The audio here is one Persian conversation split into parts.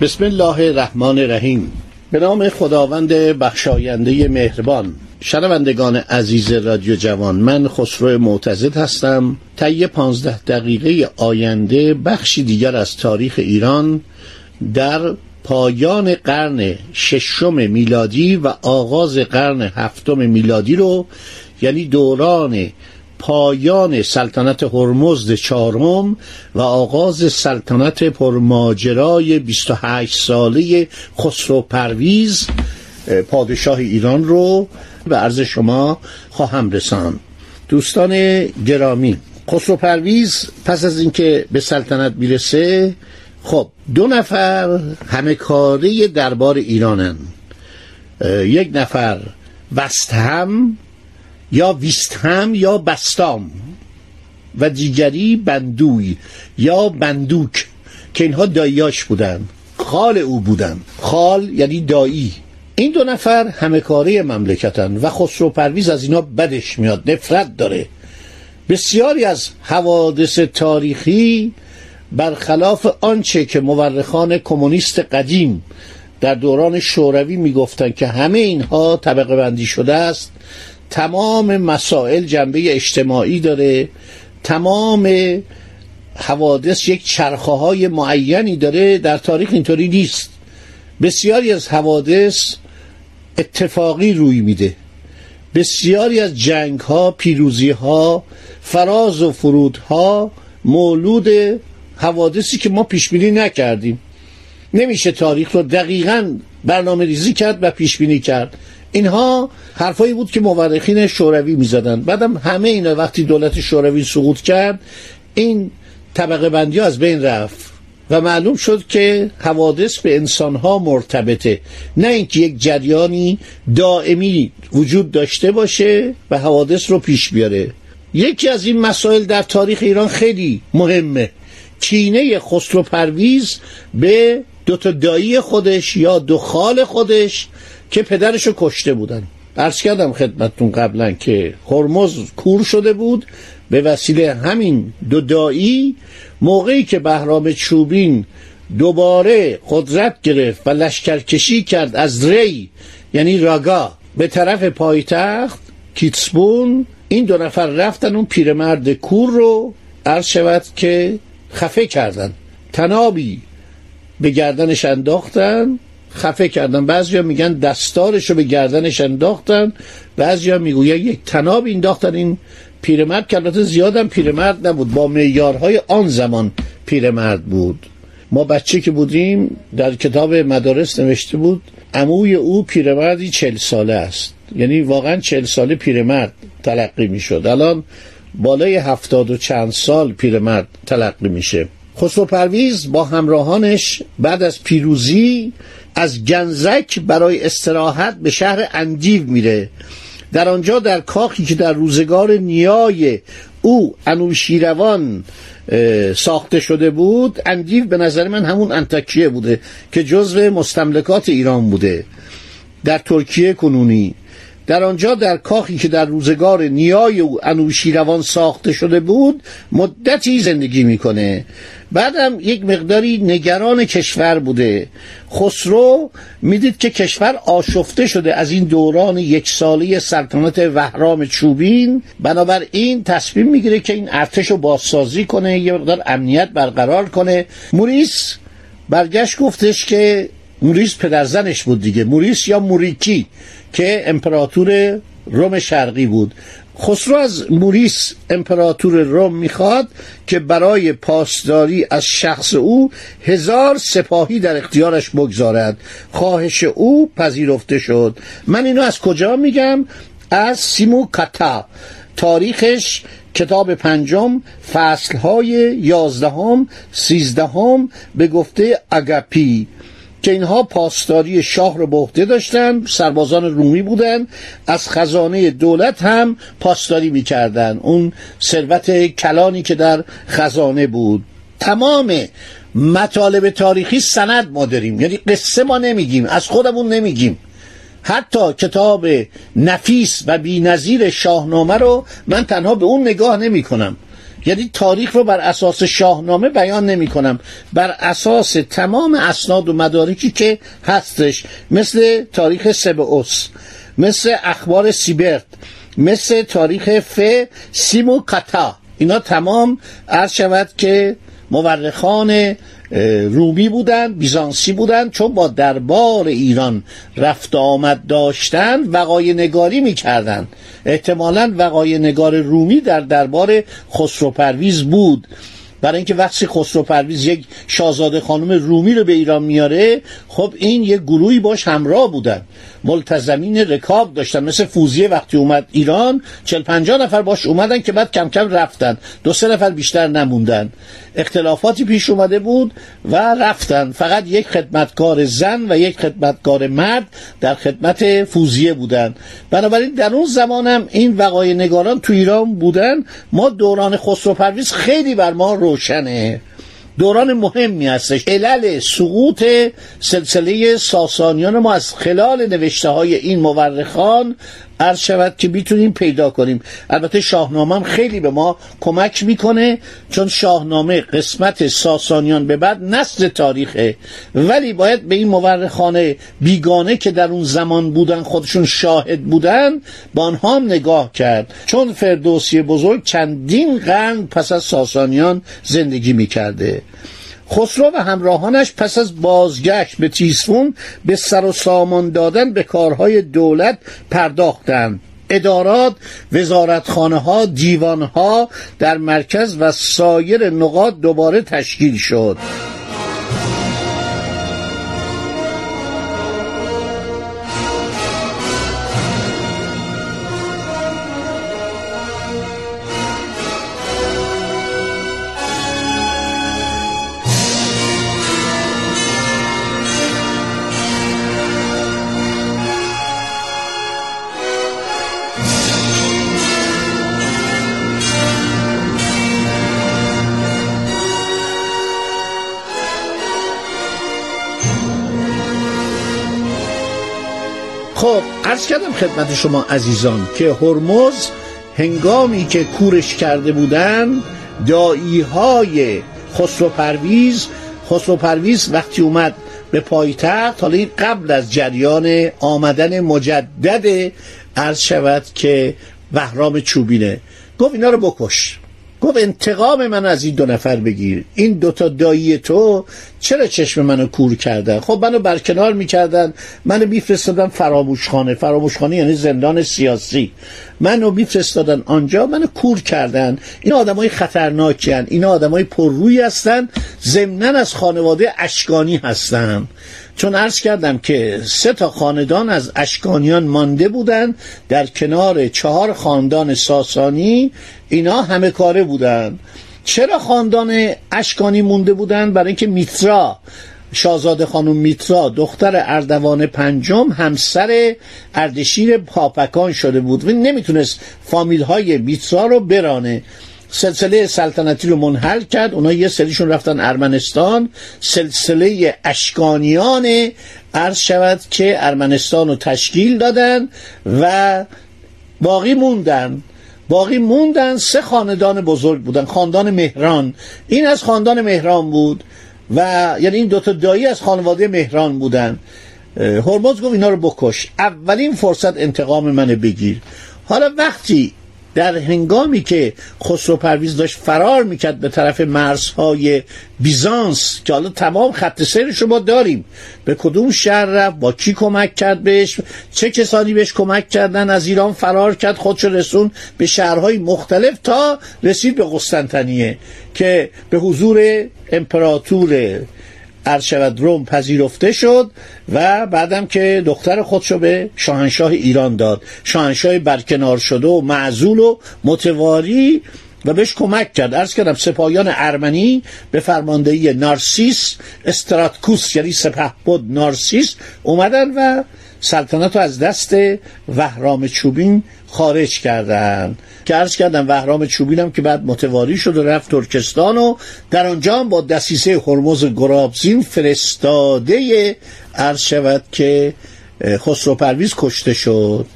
بسم الله الرحمن الرحیم. به نام خداوند بخشاینده مهربان شنوندگان عزیز رادیو جوان من خسرو معتزد هستم. طی پانزده دقیقه آینده بخشی دیگر از تاریخ ایران در پایان قرن ششم میلادی و آغاز قرن هفتم میلادی رو یعنی دوران پایان سلطنت هرمزد چهارم و آغاز سلطنت پرماجرای 28 ساله خسرو پرویز پادشاه ایران رو به عرض شما خواهم رسان دوستان گرامی خسرو پرویز پس از اینکه به سلطنت می‌رسه خب دو نفر همه کاره دربار ایرانن. یک نفر وستهم یا ویستهم یا بستام و دیگری بندوی یا بندوک که اینها داییاش بودن خال او بودن. خال یعنی دایی. این دو نفر همه کاره مملکتن و خسرو پرویز از اینا بدش میاد نفرت داره. بسیاری از حوادث تاریخی برخلاف آنچه که مورخان کمونیست قدیم در دوران شوروی می‌گفتند که همه اینها طبقه بندی شده است. تمام مسائل جنبه اجتماعی داره. تمام حوادث یک چرخه های معینی داره. در تاریخ اینطوری نیست. بسیاری از حوادث اتفاقی روی میده. بسیاری از جنگ ها پیروزی ها فراز و فرود ها مولود حوادثی که ما پیش بینی نکردیم. نمیشه تاریخ رو دقیقا برنامه ریزی کرد و پیش بینی کرد. اینها حرفایی بود که مورخین شوروی می‌زدن. بعدم همه اینا وقتی دولت شوروی سقوط کرد این طبقه بندی از بین رفت و معلوم شد که حوادث به انسانها مرتبطه. نه اینکه یک جریانی دائمی وجود داشته باشه و حوادث رو پیش بیاره. یکی از این مسائل در تاریخ ایران خیلی مهمه. کینه خسرو پرویز به دوتا دایی خودش یا دو خال خودش که پدرشو کشته بودن. عرض کردم خدمتتون قبلا که هرمز کور شده بود به وسیله همین دو دایی. موقعی که بهرام چوبین دوباره قدرت گرفت و لشکرکشی کرد از ری یعنی راگا به طرف پایتخت کیتسبون این دو نفر رفتن اون پیرمرد کور رو. عرض شود که خفه کردن. تنابی به گردنش انداختن. خفه کردن. بعضیا میگن دستارش رو به گردنش انداختن. بعضیا می‌گوین یک تناب انداختن. این پیرمرد که البته زیادم پیرمرد نبود. با معیارهای آن زمان پیرمرد بود. ما بچه که بودیم در کتاب مدارس نوشته بود عموی او پیرمردی چل ساله است. یعنی واقعا چل ساله پیرمرد تلقی می‌شد. الان بالای هفتاد و چند سال پیرمرد تلقی میشه. خسرو پرویز با همراهانش بعد از پیروزی از گنزک برای استراحت به شهر اندیو میره. در آنجا در کاخی که در روزگار نیای او انوشیروان ساخته شده بود اندیو به نظر من همون انتکیه بوده که جزو مستملکات ایران بوده. در ترکیه کنونی. در آنجا در کاخی که در روزگار نیای او انوشیروان ساخته شده بود مدتی زندگی می‌کنه. بعدم یک مقداری نگران کشور بوده. خسرو می‌دید که کشور آشفته شده از این دوران یک ساله سلطنت وهرام چوبین. بنابراین تصمیم می‌گیره که این ارتش رو بازسازی کنه یه مقدار امنیت برقرار کنه. موریس برگشت گفتش که موریس پدرزنش بود دیگه. موریس یا موریکی که امپراتور روم شرقی بود. خسرو از موریس امپراتور روم می‌خواد که برای پاسداری از شخص او هزار سپاهی در اختیارش بگذارد. خواهش او پذیرفته شد. من اینو از کجا میگم؟ از سیمو کتا تاریخش کتاب پنجم فصلهای یازدهم سیزدهم به گفته اگپی. که اینها پاسداری شاه رو به عهده داشتن سربازان رومی بودن از خزانه دولت هم پاسداری می‌کردن. اون ثروت کلانی که در خزانه بود. تمام مطالب تاریخی سند ما داریم. یعنی قصه ما نمیگیم از خودمون نمیگیم. حتی کتاب نفیس و بینظیر شاهنامه رو من تنها به اون نگاه نمی کنم یعنی تاریخ رو بر اساس شاهنامه بیان نمی کنم. بر اساس تمام اسناد و مدارکی که هستش مثل تاریخ سبئوس مثل اخبار سیبرت مثل تاریخ ف سیمو کتا اینا تمام عرض شود که مورخان رومی بودن بیزانسی بودن چون با دربار ایران رفت آمد داشتن وقای نگاری می‌کردن. احتمالا وقای نگار رومی در دربار خسرو پرویز بود. برای اینکه وقتی خسرو پرویز یک شاهزاده خانم رومی رو به ایران میاره خب این یک گروهی باش همراه بودن. ملتزمین رکاب داشتن مثل فوزیه وقتی اومد ایران چل پنجاه نفر باش اومدن که بعد کم کم رفتن. دو سه نفر بیشتر نموندن. اختلافاتی پیش اومده بود و رفتن. فقط یک خدمتکار زن و یک خدمتکار مرد در خدمت فوزیه بودن. بنابراین در اون زمانم این وقای نگاران تو ایران بودن. ما دوران خسرو پرویز خیلی بر ما روشنه. دوران مهمی هستش. علل سقوط سلسله ساسانیان ما از خلال نوشته های این مورخان عرض شود که می‌تونیم پیدا کنیم. البته شاهنامه هم خیلی به ما کمک می‌کنه چون شاهنامه قسمت ساسانیان به بعد نسل تاریخه. ولی باید به این مورخان بیگانه که در اون زمان بودن خودشون شاهد بودن با آنها هم نگاه کرد. چون فردوسی بزرگ چندین قرن پس از ساسانیان زندگی می‌کرده. خسرو و همراهانش پس از بازگشت به تیسفون به سر و سامان دادن به کارهای دولت پرداختند. ادارات وزارتخانه ها دیوان ها در مرکز و سایر نقاط دوباره تشکیل شد. عرض کردم خدمت شما عزیزان که هرمز هنگامی که کورش کرده بودن دایی های خسرو پرویز خسرو پرویز وقتی اومد به پایتخت حالا این قبل از جریان آمدن مجدد عرض شود که بهرام چوبینه. گفت اینا رو بکش. گفت انتقام من از این دو نفر بگیر. این دوتا دایی تو چرا چشم منو کور کردن؟ خب منو برکنار می‌کردن. منو میفرستادن فراموشخانه. فراموشخانه یعنی زندان سیاسی. منو میفرستادن آنجا. منو کور کردن. این آدمای خطرناکی هن. این آدمای پررویی هستن. ضمنا از خانواده اشکانی هستن. چون عرض کردم که سه تا خاندان از اشکانیان مانده بودند در کنار چهار خاندان ساسانی اینا همه کاره بودند. چرا خاندان اشکانی مونده بودند؟ برای اینکه میترا شاهزاده خانم میترا دختر اردوان پنجم همسر اردشیر پاپکان شده بود. و نمی‌تونست فامیل های میترا رو برانه. سلسله سلطنتی رو منحل کرد. اونا یه سریشون رفتن ارمنستان. سلسله اشکانیان عرض شود که ارمنستان رو تشکیل دادن و باقی موندن. باقی موندن سه خاندان بزرگ بودن. خاندان مهران. این از خاندان مهران بود و یعنی این دوتا دایی از خانواده مهران بودن. هرمز گفت اینا رو بکش. اولین فرصت انتقام منو بگیر. حالا وقتی در هنگامی که خسرو پرویز داشت فرار می‌کرد به طرف مرزهای بیزانس که حالا تمام خط سیرش رو ما داریم به کدوم شهر رفت با کی کمک کرد بهش چه کسانی بهش کمک کردن از ایران فرار کرد خودش رسون به شهرهای مختلف تا رسید به قسطنطنیه که به حضور امپراتور ارشود روم پذیرفته شد و بعدم که دختر خودشو به شاهنشاه ایران داد. شاهنشاه برکنار شده و معزول و متواری و بهش کمک کرد. ارز کردم سپاهیان ارمنی به فرماندهی نارسیس استراتکوس یعنی بود نارسیس اومدن و سلطنت رو از دست وهرام چوبین خارج کردن. که عرض کردم وهرام چوبین هم که بعد متواری شد و رفت ترکستان و در آنجا هم با دسیسه هرمز گرابزین فرستاده عرض شود که خسرو پرویز کشته شد.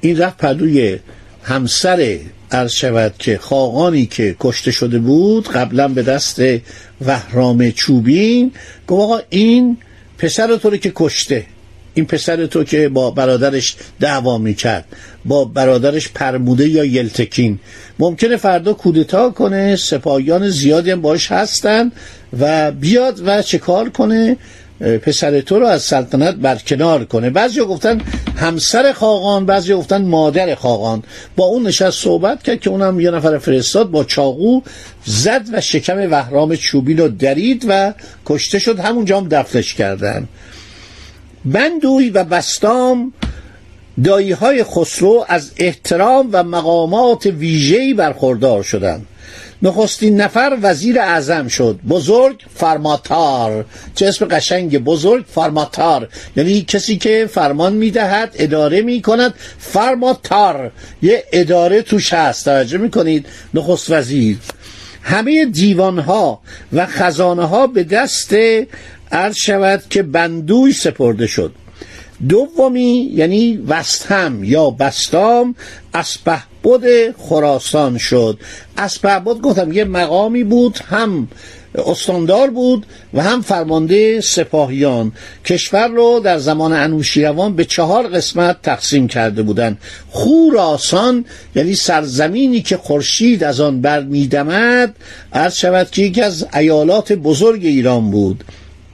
این رفت پدوی همسر عرض شود که خاقانی که کشته شده بود قبلا به دست وهرام چوبین. گفت این پسر تو رو که کشته. این پسر تو که با برادرش دعوا می‌کرد با برادرش پرموده یا یلتکین. ممکنه فردا کودتا کنه سپاهیان زیادی هم باش هستن و بیاد و چه کار کنه؟ پسر تو رو از سلطنت برکنار کنه. بعضی گفتن همسر خاقان بعضی گفتن مادر خاقان. با اون نشست صحبت کرد که اونم یه نفر فرستاد با چاقو زد و شکم وهرام چوبین رو درید و کشته شد. همونجا هم دفنش کردن. بندوی و بستام دایی های خسرو از احترام و مقامات ویژه‌ای برخوردار شدند. نخستین نفر وزیر اعظم شد. بزرگ فرماتار. چه اسم قشنگ بزرگ فرماتار. یعنی کسی که فرمان می‌دهد اداره می‌کند فرماتار. یه اداره توش هست. توجه می‌کنید نخست وزیر. همه دیوان ها و خزانه ها به دست عرض شود که بندوی سپرده شد. دومی یعنی وستهم یا بستام اسپهبد خراسان شد. اسپهبد گفتم یه مقامی بود هم استاندار بود و هم فرمانده سپاهیان. کشور رو در زمان انوشیروان به چهار قسمت تقسیم کرده بودند. خوراسان یعنی سرزمینی که خورشید از آن برمیدمد عرض شود که یکی از ایالات بزرگ ایران بود.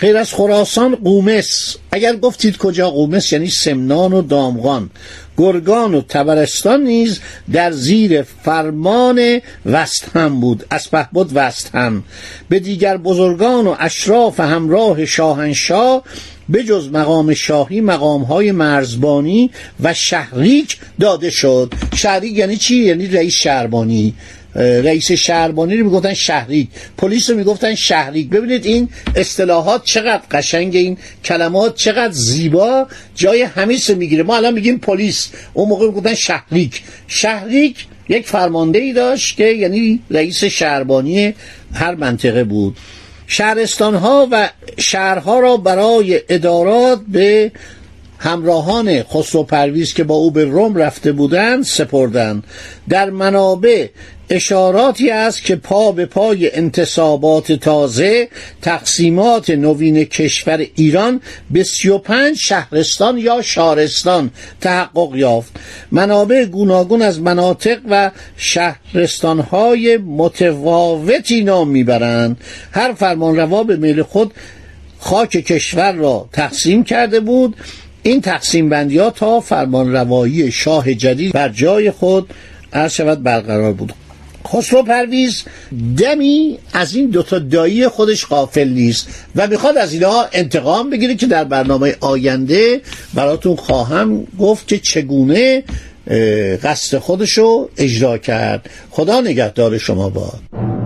غیر از خراسان قومس. اگر گفتید کجا قومس یعنی سمنان و دامغان. گرگان و تبرستان نیز در زیر فرمان وست هم بود. اسپهبد وست هم به دیگر بزرگان و اشراف همراه شاهنشاه به جز مقام شاهی مقام های مرزبانی و شهریک داده شد. شهریک یعنی چی؟ یعنی رئیس شهربانی. رئیس شهربانی رو می‌گفتن شهریک. پلیس رو می‌گفتن شهریک. ببینید این اصطلاحات چقدر قشنگ این کلمات چقدر زیبا. جای همیشه می‌گیره. ما الان میگیم پلیس. اون موقع می‌گفتن شهریک. شهریک یک فرمانده ای داشت که یعنی رئیس شهربانی هر منطقه بود. شهرستان ها و شهرها را برای ادارات به همراهان خسرو پرویز که با او به روم رفته بودند سپردند. در منابع اشاراتی است که پا به پای انتصابات تازه تقسیمات نوین کشور ایران به 35 شهرستان یا شارستان تحقق یافت. منابع گوناگون از مناطق و شهرستانهای متفاوتی نام می‌برند. هر فرمانروا به میل خود خاک کشور را تقسیم کرده بود. این تقسیم بندی ها تا فرمان روایی شاه جدید بر جای خود عرض شود برقرار بود. خسرو پرویز دمی از این دوتا دایی خودش غافل نیست و می‌خواد از اینها انتقام بگیره که در برنامه آینده براتون خواهم گفت که چگونه قصد خودشو اجرا کرد. خدا نگهدار شما باد.